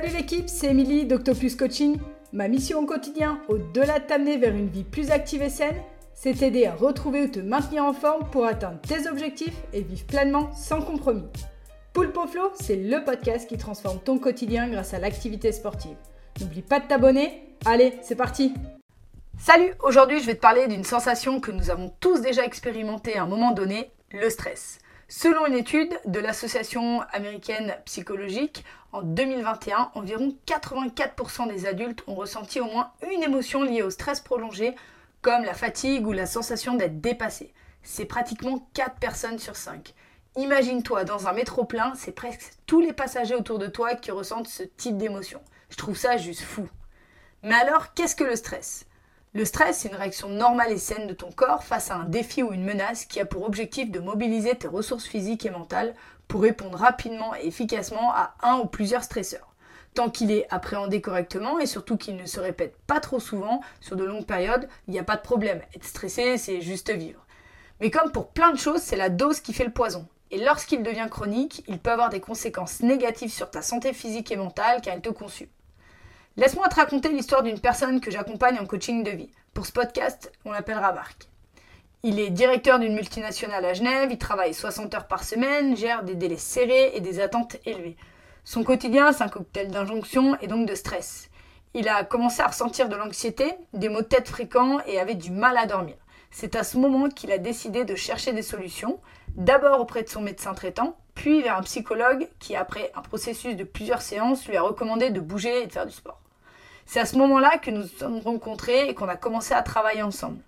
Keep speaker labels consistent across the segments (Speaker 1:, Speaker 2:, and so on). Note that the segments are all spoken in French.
Speaker 1: Salut l'équipe, c'est Émilie d'Octopus Coaching. Ma mission au quotidien, au-delà de t'amener vers une vie plus active et saine, c'est t'aider à retrouver ou te maintenir en forme pour atteindre tes objectifs et vivre pleinement sans compromis. Poulpe Flow, c'est le podcast qui transforme ton quotidien grâce à l'activité sportive. N'oublie pas de t'abonner. Allez, c'est parti Salut, aujourd'hui je vais te parler d'une sensation que nous avons tous déjà expérimentée à un moment donné, le stress. Selon une étude de l'Association américaine psychologique, en 2021, environ 84% des adultes ont ressenti au moins une émotion liée au stress prolongé, comme la fatigue ou la sensation d'être dépassé. C'est pratiquement 4 personnes sur 5. Imagine-toi dans un métro plein, c'est presque tous les passagers autour de toi qui ressentent ce type d'émotion. Je trouve ça juste fou. Mais alors, qu'est-ce que le stress? Le stress, c'est une réaction normale et saine de ton corps face à un défi ou une menace qui a pour objectif de mobiliser tes ressources physiques et mentales pour répondre rapidement et efficacement à un ou plusieurs stresseurs. Tant qu'il est appréhendé correctement et surtout qu'il ne se répète pas trop souvent sur de longues périodes, il n'y a pas de problème. Être stressé, c'est juste vivre. Mais comme pour plein de choses, c'est la dose qui fait le poison. Et lorsqu'il devient chronique, il peut avoir des conséquences négatives sur ta santé physique et mentale car il te consume. Laisse-moi te raconter l'histoire d'une personne que j'accompagne en coaching de vie. Pour ce podcast, on l'appellera Marc. Il est directeur d'une multinationale à Genève, il travaille 60 heures par semaine, gère des délais serrés et des attentes élevées. Son quotidien, c'est un cocktail d'injonction et donc de stress. Il a commencé à ressentir de l'anxiété, des maux de tête fréquents et avait du mal à dormir. C'est à ce moment qu'il a décidé de chercher des solutions, d'abord auprès de son médecin traitant, puis vers un psychologue qui, après un processus de plusieurs séances, lui a recommandé de bouger et de faire du sport. C'est à ce moment-là que nous nous sommes rencontrés et qu'on a commencé à travailler ensemble.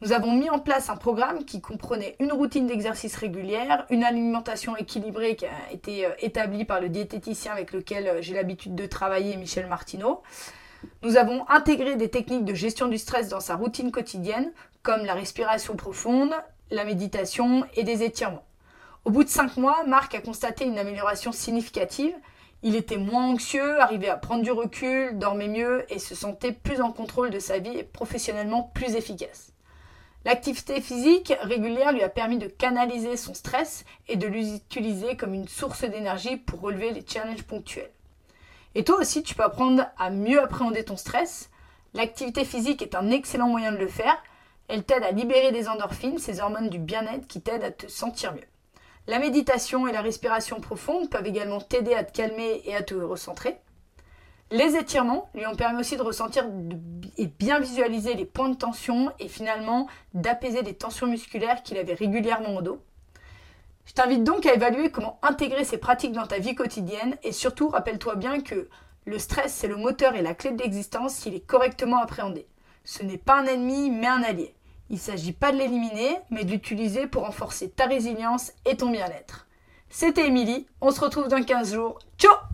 Speaker 1: Nous avons mis en place un programme qui comprenait une routine d'exercice régulière, une alimentation équilibrée qui a été euh, établie par le diététicien avec lequel euh, j'ai l'habitude de travailler, Michel Martineau. Nous avons intégré des techniques de gestion du stress dans sa routine quotidienne, comme la respiration profonde, la méditation et des étirements. Au bout de cinq mois, Marc a constaté une amélioration significative il était moins anxieux, arrivait à prendre du recul, dormait mieux et se sentait plus en contrôle de sa vie et professionnellement plus efficace. L'activité physique régulière lui a permis de canaliser son stress et de l'utiliser comme une source d'énergie pour relever les challenges ponctuels. Et toi aussi, tu peux apprendre à mieux appréhender ton stress. L'activité physique est un excellent moyen de le faire. Elle t'aide à libérer des endorphines, ces hormones du bien-être qui t'aident à te sentir mieux. La méditation et la respiration profonde peuvent également t'aider à te calmer et à te recentrer. Les étirements lui ont permis aussi de ressentir et bien visualiser les points de tension et finalement d'apaiser les tensions musculaires qu'il avait régulièrement au dos. Je t'invite donc à évaluer comment intégrer ces pratiques dans ta vie quotidienne et surtout rappelle-toi bien que le stress c'est le moteur et la clé de l'existence s'il est correctement appréhendé. Ce n'est pas un ennemi mais un allié. Il ne s'agit pas de l'éliminer, mais de l'utiliser pour renforcer ta résilience et ton bien-être. C'était Émilie, on se retrouve dans 15 jours. Ciao